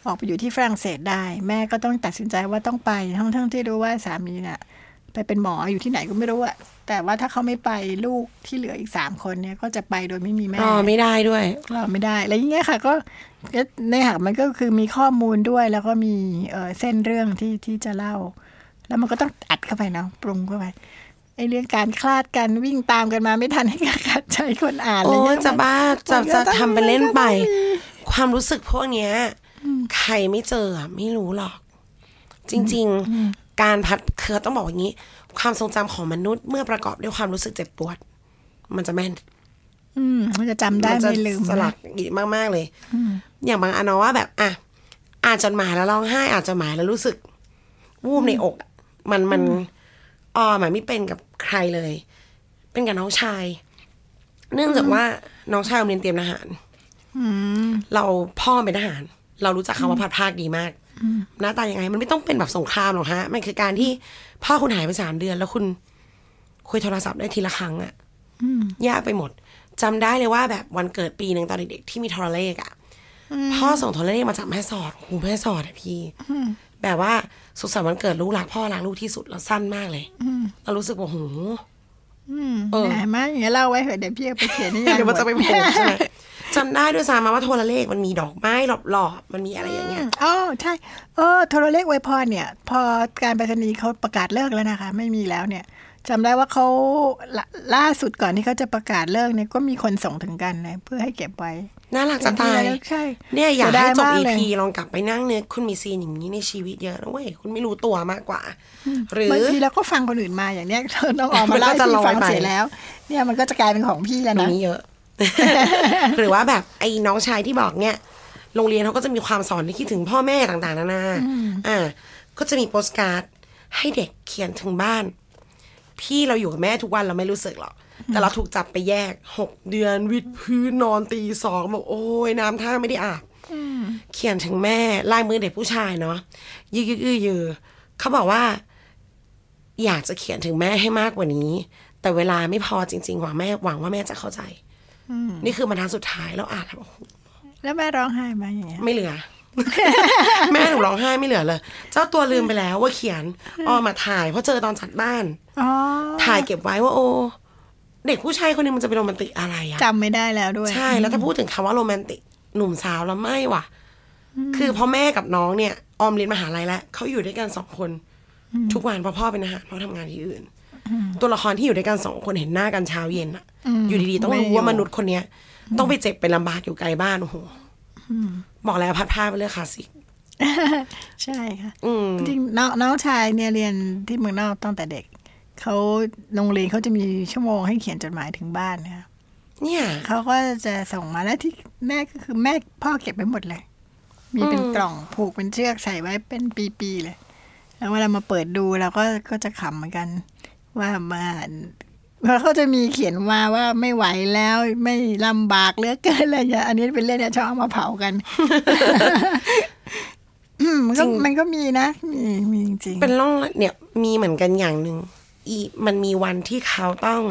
ออกไปอยู่ที่ฝรั่งเศสได้ แม่ก็ต้องตัดสินใจว่าต้องไปทั้งทั้งที่รู้ว่าสามีน่ะ ไปเป็นหมออยู่ที่ไหนก็ไม่รู้อะแต่ว่าถ้าเขาไม่ไปลูกที่เหลืออีกสามคนเนี่ย ก็จะไปโดยไม่มีแม่อ๋อไม่ได้ด้วยเราไม่ได้ แล้วอย่างเงี้ยค่ะ ก็ก็ในหากมันก็คือมีข้อมูลด้วยแล้วก็มีเอ่อเส้นเรื่องที่ที่จะเล่า แล้วมันก็ต้องอัดเข้าไปเนาะปรุงเข้าไปไอ้เรื่องการคลาดกันวิ่งตามกันมาไม่ทันให้ขัดใจคนอ่านอะไรโอ้เงี้ยยจะบ้าจะมันก็จะต้องทำเป็นเล่นไปมันก็ต้องมีความรู้สึกพวกเนี้ยใครไม่เจออะไม่รู้หรอก จริง ๆ การพัดคือต้องบอกอย่างนี้ ความทรงจำของมนุษย์เมื่อประกอบด้วยความรู้สึกเจ็บปวด มันจะแม่น อืม มันจะจำได้มันจะไม่ลืมสลักอีกมากๆเลยอย่างบางอันเนาะว่าแบบอะอ่านจดหมายแล้วร้องไห้อ่านจดหมายแล้วรู้สึก วูบในอกอะมันมันอ๋อหมายไม่เป็นกับใครเลย เป็นกับน้องชาย เนื่องจากว่าน้องชายเรียนเตรียมทหารอืมเราพ่อเป็นทหาร เรารู้จักคำว่าพัดภาคดีมาก หน้าตายังไง มันไม่ต้องเป็นแบบสงครามหรอกฮะ มันคือการที่พ่อคุณหายไปสามเดือน แล้วคุณคุยโทรศัพท์ได้ทีละครั้งอะยากไปหมดจำได้เลยว่าแบบวันเกิดปีหนึ่งตอนเด็กๆที่มีโทรเลขอะพ่อส่งโทรเลขมาจากแม่สอดหูแม่สอดอะพี่แบบว่าสุขสันต์วันเกิดลูกรักพ่อรักลูกที่สุดแล้วสั้นมากเลยเรารู้สึกว่าโหอืมเออเห็นไหมอย่างเงี้ยเล่าไว้เถอะเดี๋ยวพี่เอาไปเขียนนิยายเดี๋ยวมันจะไปบโผทล่ใช่ไหม จำได้ด้วยซ้ำมาว่าโทรเลขมันมีดอกไม้หลอบๆมันมีอะไรอย่างเงี้ยอ๋อใช่เออโทรเลขไวยพรเนี่ย พอการไปรษณีย์เขาประกาศเลิกแล้วนะคะ ไม่มีแล้วเนี่ยจำได้ว่าเขาลล่าสุดก่อนที่เขาจะประกาศเลิกเนี่ยก็มีคนส่งถึงกันเลยเพื่อให้เก็บไว้ น่ารักจะตายเป็นที่ระลึกใช่เนี่ยอยากเสียดาให้ยจบมากเลย EP ลองกลับไปนั่งเนี่ยคุณมีซีนอย่างนี้ในชีวิตเยอะนะเว้ยคุณไม่รู้ตัวมากกว่า หรือบางทีเราก็ฟังคนอื่นมาอย่างเนี้ยน้องออกมาเล่ามันก็จะให้ลพี่อยฟังไปเสร็จแล้ว เนี่ยมันก็จะกลายเป็นของพี่แล้วมีนะนี้เยอะ หรือว่าแบบไอ้น้องชายที่บอกเนี่ย โรงเรียนเขาก็จะมีความสอนที่คิดถึงพ่อแม่ต่างๆนานาอ่า ก็จะมีโปสการ์ดให้เด็กเขียนถึงบ้าน พี่เราอยู่กับแม่ทุกวันเราไม่รู้สึกหรอก แต่เราถูกจับไปแยกหกเดือนวิดพื้นนอนตีสองแบบโอ้ยน้ำท่าไม่ได้อาบเขียนถึงแม่ลายมือเด็กผู้ชายเนาะยืดยืดยืดยืดเขาบอกว่า อยากจะเขียนถึงแม่ให้มากกว่านี้ แต่เวลาไม่พอจริง ๆ หวังแม่หวังว่าแม่จะเข้าใจ นี่คือบรรทัดสุดท้ายแล้วอ่านแล้วโอ้โหแล้วแม่ร้องไห้ไหมาอย่างเงี้ยไม่เหลือ แม่หนูร้องไห้ไม่เหลือเลย เจ้าตัวลืมไปแล้วว่าเขียนอ้อมาถ่ายเพราะเจอตอนจัดบ้านอ๋อถ่ายเก็บไว้ว่าโอ้เด็กผู้ชายคนนึงมันจะเป็นโรแมนติกอะไรอะจำไม่ได้แล้วด้วย ใช่ แล้วถ้าพูดถึงคำว่าโรแมนติกหนุ่มสาวแล้วไม่ว่ะ คือพ่อแม่กับน้องเนี่ย ออมเรียนมหาลัยแล้วเขาอยู่ด้วยกันสองคน ทุกวันเพราะพ่อเป็นทหารพ่อทำงานที่อื่น ตัวละครที่อยู่ด้วยกันสองคนเห็นหน้ากันเช้าเย็นอะอยู่ดีๆ ต้องรู้ว่ามนุษย์คนเนี้ย ต้องไปเจ็บไปลำบากอยู่ไกลบ้านโอ้โหบอกแล้วพัดผ้าไปเรื่องคลาสสิกใช่ค่ะอืมจริงน้องน้องชายเนี่ยเรียนที่เมืองนอกตั้งแต่เด็กเขาโรงเรียนเขาจะมีชั่วโมงให้เขียนจดหมายถึงบ้านนะคะเนี่ยเขาก็จะส่งมาแล้วที่แม่ก็คือแม่พ่อเก็บไว้หมดเลย มีเป็นกล่องผูกเป็นเชือกใส่ไว้เป็นปีๆเลย แล้วเวลามาเปิดดูเราก็ก็จะขำเหมือนกัน ว่ามาเพราะเขาจะมีเขียนมาว่าไม่ไหวแล้วไม่ลำบากเหลือเกินอะไรอย่างเงี้ยอันนี้เป็นเรื่องที่ชอบเอามาเผากันอืมมันก็มันก็มีนะ มีมีจริงๆเป็นร่องเนี่ยมีเหมือนกันอย่างหนึ่งอีมันมีวันที่เขาต้อง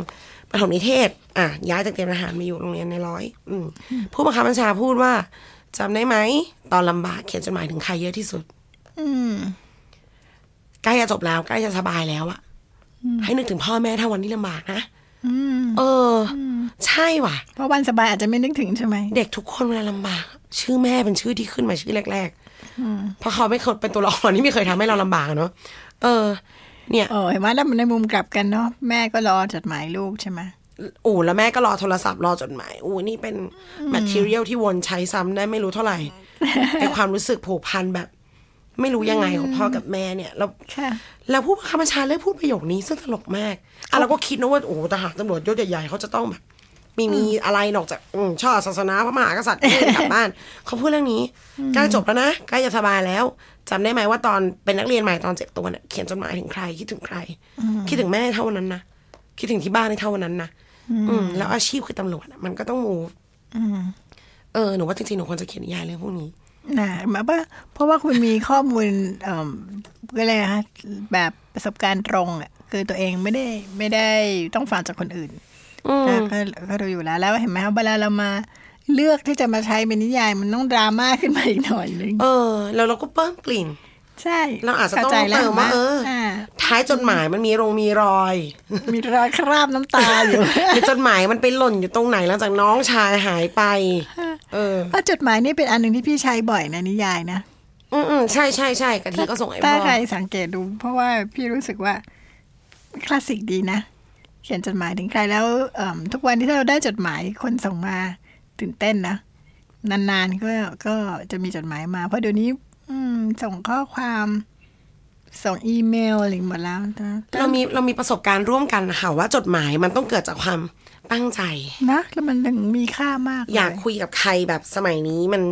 ปฐมนิเทศ อะย้ายจากเตรียมทหารมาอยู่โรงเรียนในร้อย อืมผู้บังคับบัญชาพูดว่าจำได้ไหม ตอนลำบากเขียนจดหมายถึงใครเยอะที่สุด อืมใกล้จะจบแล้วใกล้จะสบายแล้วอะ ให้นึกถึงพ่อแม่ถ้าวันที่ลำบากนะอืมเอออ ใช่ว่ะ เพราะวันสบายอาจจะไม่นึกถึงใช่ไหม เด็กทุกคนเวลาลำบาก ชื่อแม่เป็นชื่อที่ขึ้นมาชื่อแรกๆเพราะเขาไม่เคยเป็นตัวละครที่ไม่เคยทำให้เราลำบากอะเนาะเออ เนี่ยเออเห็นไหมแล้วมันในมุมกลับกันเนาะแม่ก็รอจดหมายลูกใช่ไหมโอ้แล้วแม่ก็รอโทรศัพท์รอจดหมายโอ้นี่เป็น material ที่วนใช้ซ้ำได้ไม่รู้เท่าไหร่ไอความรู้สึกผูกพันแบบ ไม่รู้ยังไงของพ่อกับแม่เนี่ยแล้วค่ะแล้วผู้บังคับบัญชาเลือกพูดประโยคนี้ซึ่งตลกมากอะเราก็คิดนะว่าโอ้ทหารตำรวจยศใหญ่ๆเขาจะต้องแบบมีมีอะไรนอกจากอืมชอบศาสนาพระมหากษัตริย์ไม่ได้กลับบ้าน เขาพูดเรื่องนี้ใกล้จบแล้วนะใกล้จะสบายแล้วจำได้ไหมว่าตอนเป็นนักเรียนใหม่ตอนเจ็ดตัวเนี่ยเขียนจดหมายถึงใครคิดถึงใคร คิดถึงแม่เท่านั้นนะคิดถึงที่บ้านในเท่านั้นนะอืมแล้วอาชีพคือตำรวจอะมันก็ต้องมูเออหนูว่าจริงๆหนูควรจะเขียนนิยายเรื่องพวกนี้ นะหมายว่าเพราะว่าคุณมีข้อมูลเอ่อก็เลยนะคะแบบประสบการณ์ตรงอะคือตัวเองไม่ได้ไม่ได้ต้องฟังจากคนอื่นอืมนะก็ก็ดูอยู่แล้วแล้วเห็นไหมคะเวลาเรามาเลือกที่จะมาใช้เป็นนิยายมันต้องดราม่าขึ้นมาอีกหน่อยนึงเออ แล้วเราก็เพิ่มกลิ่น ใช่ เราอาจจะต้องข้ใจแล้วเติมว่าห็นไหเออาท้ายจดหมายมันมีโรงมีรอย มีรอยคราบน้ำตาอยู่หรือจดหมายมันไปหล่นอยู่ตรงไหนหลังจากน้องชายหายไป เออเพราะจดหมายนี่เป็นอันหนึ่งที่พี่ใช้บ่อยในนิยายนะอืมอืมใช่ใช่ใช่กะทิก็ส่งไอ้ถ้าพ่อใครสังเกตดู เพราะว่าพี่รู้สึกว่าคลาสสิกดีนะ เขียนจดหมายถึงใครแล้วเอิ่มทุกวันที่เราได้จดหมายคนส่งมาตื่นเต้นนะนานๆก็ก็จะมีจดหมายมา เพราะเดี๋ยวนี้ อืม ส่งข้อความ ส่งอีเมลอะไรหมดแล้วนะเรามีเรามีประสบการณ์ร่วมกันนะคะว่าจดหมายมันต้องเกิดจากความตั้งใจ นะแล้วมันถึงมีค่ามากเลอยากคุยกับใครแบบสมัยนี้มัน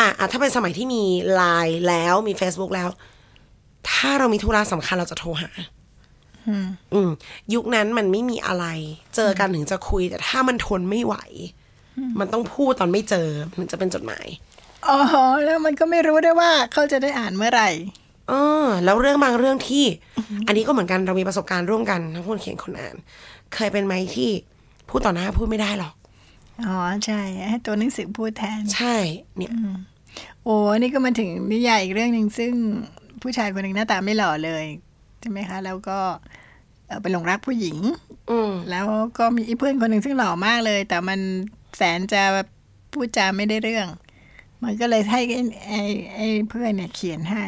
อะอะถ้าเป็นสมัยที่มีไลน์แล้วมี Facebook แล้ว ถ้าเรามีธุระสำคัญเราจะโทรหาอืม ยุคนั้นมันไม่มีอะไร เจอกันถึงจะคุย แต่ถ้ามันทนไม่ไหว มันต้องพูดตอนไม่เจอมันจะเป็นจดหมาย อ๋อแล้วมันก็ไม่รู้ได้วยว่าเขาจะได้อ่านเมื่อไหร่เออแล้วเรื่องบางเรื่องที่ อันนี้ก็เหมือนกันเรามีประสบการณ์ร่วมกันทั้งคนเขียนคนอ่าน เคยเป็นไหมที่พูดต่อหน้าพูดไม่ได้หรอกอ๋อใช่ให้ตัวหนังสือพูดแทน ใช่ เนี่ยโอ้นี่ก็มาถึงนิยายอีกเรื่องหนึ่งซึ่งผู้ชายคนหนึ่งหน้าตาไม่หล่อเลยใช่ไหมคะ แล้วก็เอ่อไปหลงรักผู้หญิง อืมแล้วก็มีอีเพื่อนคนหนึ่งซึ่งหล่อมากเลย แต่มันแสนจะพูดจาไม่ได้เรื่อง มันก็เลยให้ไอ้ไอ้ไอ้เพื่อนเนี่ยเขียนให้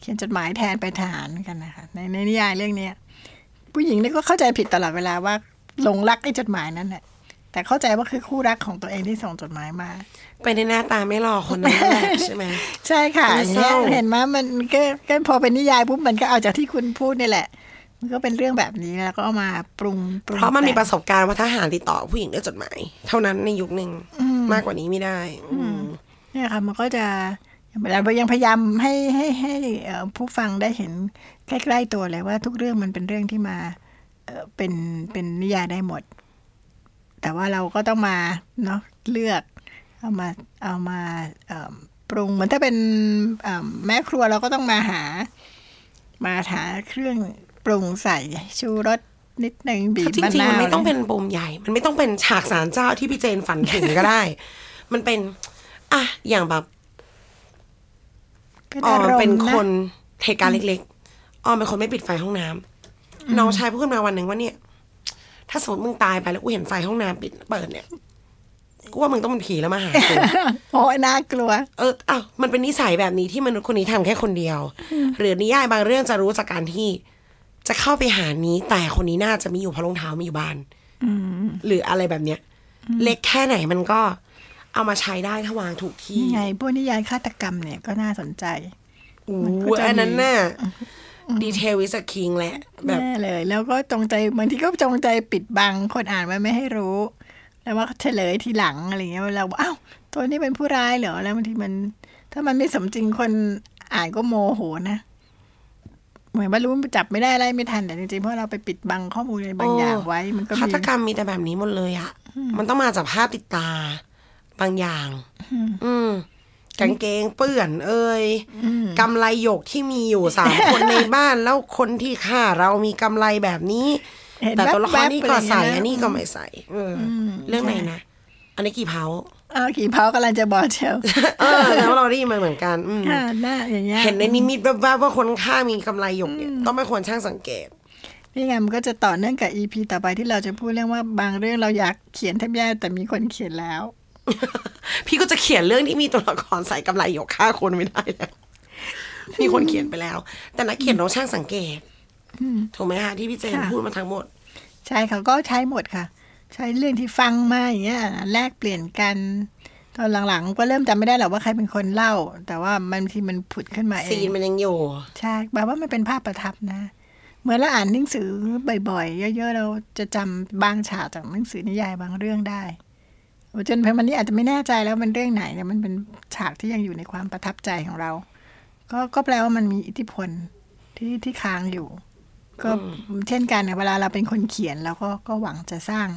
เขียนจดหมายแทนไปทหารกันนะคะในในนิยายเรื่องเนี้ย ผู้หญิงนี่ก็เข้าใจผิดตลอดเวลาว่าหลงรักไอ้จดหมายนั้นแหละแต่เข้าใจว่าคือคู่รักของตัวเองที่ส่งจดหมายมา ไปในหน้าตาไม่หล่อคนนั้นแหละใช่ไหมใช่ค่ะมันอย่างเศเงี้ร้ายเห็นไหมมันก็ก็พอเป็นนิยายปุ๊บมันก็เอาจากที่คุณพูดนี่แหละ มันก็เป็นเรื่องแบบนี้แล้วก็เอามาปรุงปรุงเพราะมันมีแต่งประสบการณ์ว่าทหารติดต่อผู้หญิงด้วยจดหมาย เท่านั้นในยุคหนึ่งมากกว่านี้ไม่ได้ อืม เนี่ยค่ะมันก็จะเรายังพยายามให้ให้ให้ผู้ฟังได้เห็นใกล้ๆตัวเลยว่าทุกเรื่องมันเป็นเรื่องที่มาเป็นเป็นนิยายได้หมด แต่ว่าเราก็ต้องมาเนาะเลือกเอามาเอามาปรุงเหมือนถ้าเป็นแม่ครัวเราก็ต้องมาหา มาหาเครื่องปรุงใส่ชูรสนิดหนึ่งบีบมะริงๆมันไม่ต้องเป็นปมใหญ่ มันไม่ต้องเป็นฉากสารเจ้าที่พี่เจนฝันถึงก็ได้ มันเป็น อะอย่างแบบเป็นอออามรมเป็นณ์คนะนเหตุการณ์เล็กๆออมเป็นคนไม่ปิดไฟห้องน้ำน้องชายพูดขึ้นมาวันหนึ่งว่าเนี่ย ถ้าสมมติมึงตายไปแล้วกูเห็นไฟห้องน้ำปิดเปิดเนี่ยกูว่ามึงต้องเป็นผีแล้วมาหากูโอ้ยน่ากลัว เอออ้าวมันเป็นนิสัยแบบนี้ที่มนุษย์คนนี้ทำแค่คนเดียว หรือนิยายบางเรื่องจะรู้จากการที่ จะเข้าไปหานี้ แต่คนนี้น่าจะมีอยู่เพราะรองเท้ามีอยู่บ้านหรืออะไรแบบเนี้ย เล็กแค่ไหนมันก็ เอามาใช้ได้ถ้าวางถูกที่นี่ไงพวกนิยายฆาตกรรมเนี่ยก็น่าสนใจโอ้มันก็โหจะมีอันนั้นน่ะดีเทลวิสคิงแหละแบบแน่เลย แล้วก็จงใจบางทีก็จงใจปิดบังคนอ่านไว้ไม่ให้รู้ แล้วว่าเฉลยทีหลังอะไรเงี้ยเราบอกอ้าวตัวนี้เป็นผู้ร้ายเหรอแล้วบางทีมัน ถ้ามันไม่สมจริงคนอ่านก็โมโหนะเหมือนว่ารู้จับไม่ได้อะไรไม่ทันแต่จริงๆเพราะเราไปปิดบังข้อมูลอะไรบางอย่างไว้ มันก็ฆามีตกรรมมีแต่แบบนี้หมดเลยอะมันต้องมาจากภาพติดตา บางอย่าง อืมกางเกงเปื้อน เอ้ยกำไรหยกที่มีอยู่สามคนในบ้านแล้วคนที่ฆ่าเรามีกำไรแบบนี้เห็นแต่ตัวละครแว๊บๆนี้ก็ใส่อะไรอย่างเงี้ยนะอันนี้ก็ไม่ใส่เอออเรื่องไหนนะอันนี้กี่เผาเอาขี่เผากำลังจะบอกเชียวเออแล้วเราได้ยินมาเหมือนกันอืมค่ะหน้าอย่างเงี้ยเห็นในนิมิตแวบๆว่าคนฆ่ามีกำไรหยกเนี่ยต้องไม่ควรช่างสังเกตนี่ไงมันก็จะต่อเนื่องกับอีพีต่อไปที่เราจะพูดเรื่องว่าบางเรื่องเราอยากเขียนแทบแย่แต่มีคนเขียนแล้ว พี่ก็จะเขียนเรื่องที่มีตัวละครใส่กำไรหยกฆ่าคนไม่ได้แล้ว มีคนเขียนไปแล้ว แต่นักเขียนต้องช่างสังเกตถูกไหมคะที่พี่เจนค่ะพูดมาทั้งหมด ใช่เขาก็ใช้หมดค่ะ ใช้เรื่องที่ฟังมาอย่างเงี้ยแลกเปลี่ยนกันตอนหลังๆ ก็เริ่มจำไม่ได้หรอกว่าใครเป็นคนเล่า แต่ว่ามันบางทีมันผุดขึ้นมาเอซีนงมันยังอยู่ใช่แบบว่ามันเป็นภาพประทับนะเหมือนเราอ่านหนังสือบ่อยๆ เยอะๆ เราจะจำบางฉากจากหนังสือนิยายบางเรื่องได้ จนเพวันนี้อาจจะไม่แน่ใจแล้วมันเรื่องไหนเนี่ยมันเป็นฉากที่ยังอยู่ในความประทับใจของเรา ก็ก็แปลว่ามันมีอิทธิพลที่ที่ค้างอยู่ ก็เช่นกันเนี่ยเวลาเราเป็นคนเขียนเราก็ก็หวังจะสร้าง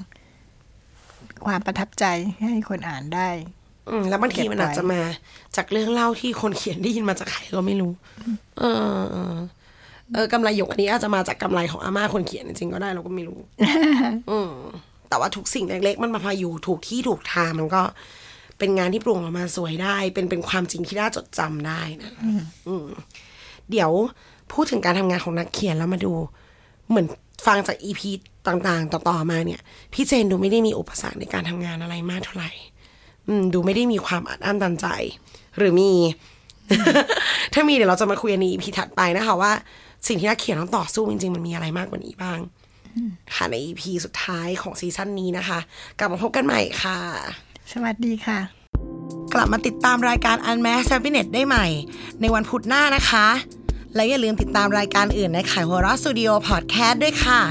ความประทับใจให้คนอ่านได้ อืมแล้วบางทีมันอาจจะมาจากเรื่องเล่าที่คนเขียนได้ยินมาจากใครก็ไม่รู้ เออเออเออกำไรหยกอันนี้อาจจะมาจากกำไรของอาม่าคนเขียนจริงๆก็ได้เราก็ไม่รู้ อืม แต่ว่าทุกสิ่งเล็กๆ มันมาพาอยู่ถูกที่ถูกทางมันก็เป็นงานที่ปรุงออกมาสวยได้ เป็นเป็นความจริงที่น่าจดจำได้นะอืมเดี๋ยวพูดถึงการทำงานของนักเขียนแล้วมาดู เหมือนฟังจากอีพีต่างๆ ต่อๆมาเนี่ย พี่เจนดูไม่ได้มีอุปสรรคในการทำงานอะไรมากเท่าไหร่อืมดูไม่ได้มีความอัดอั้นตันใจ หรือมี ถ้ามีเดี๋ยวเราจะมาคุยในอีพีถัดไปนะคะว่า สิ่งที่นักเขียนต้องต่อสู้จริงๆมันมีอะไรมากกว่านี้บ้าง ค่ะในอีพีสุดท้ายของซีซั่นนี้นะคะ กลับมาพบกันใหม่ค่ะ สวัสดีค่ะ กลับมาติดตามรายการ Unmasked Happiness ได้ใหม่ ในวันพุธหน้านะคะ และอย่าลืมติดตามรายการอื่นในขายหัวเราะสตูดิโอพอดแคสต์ด้วยค่ะ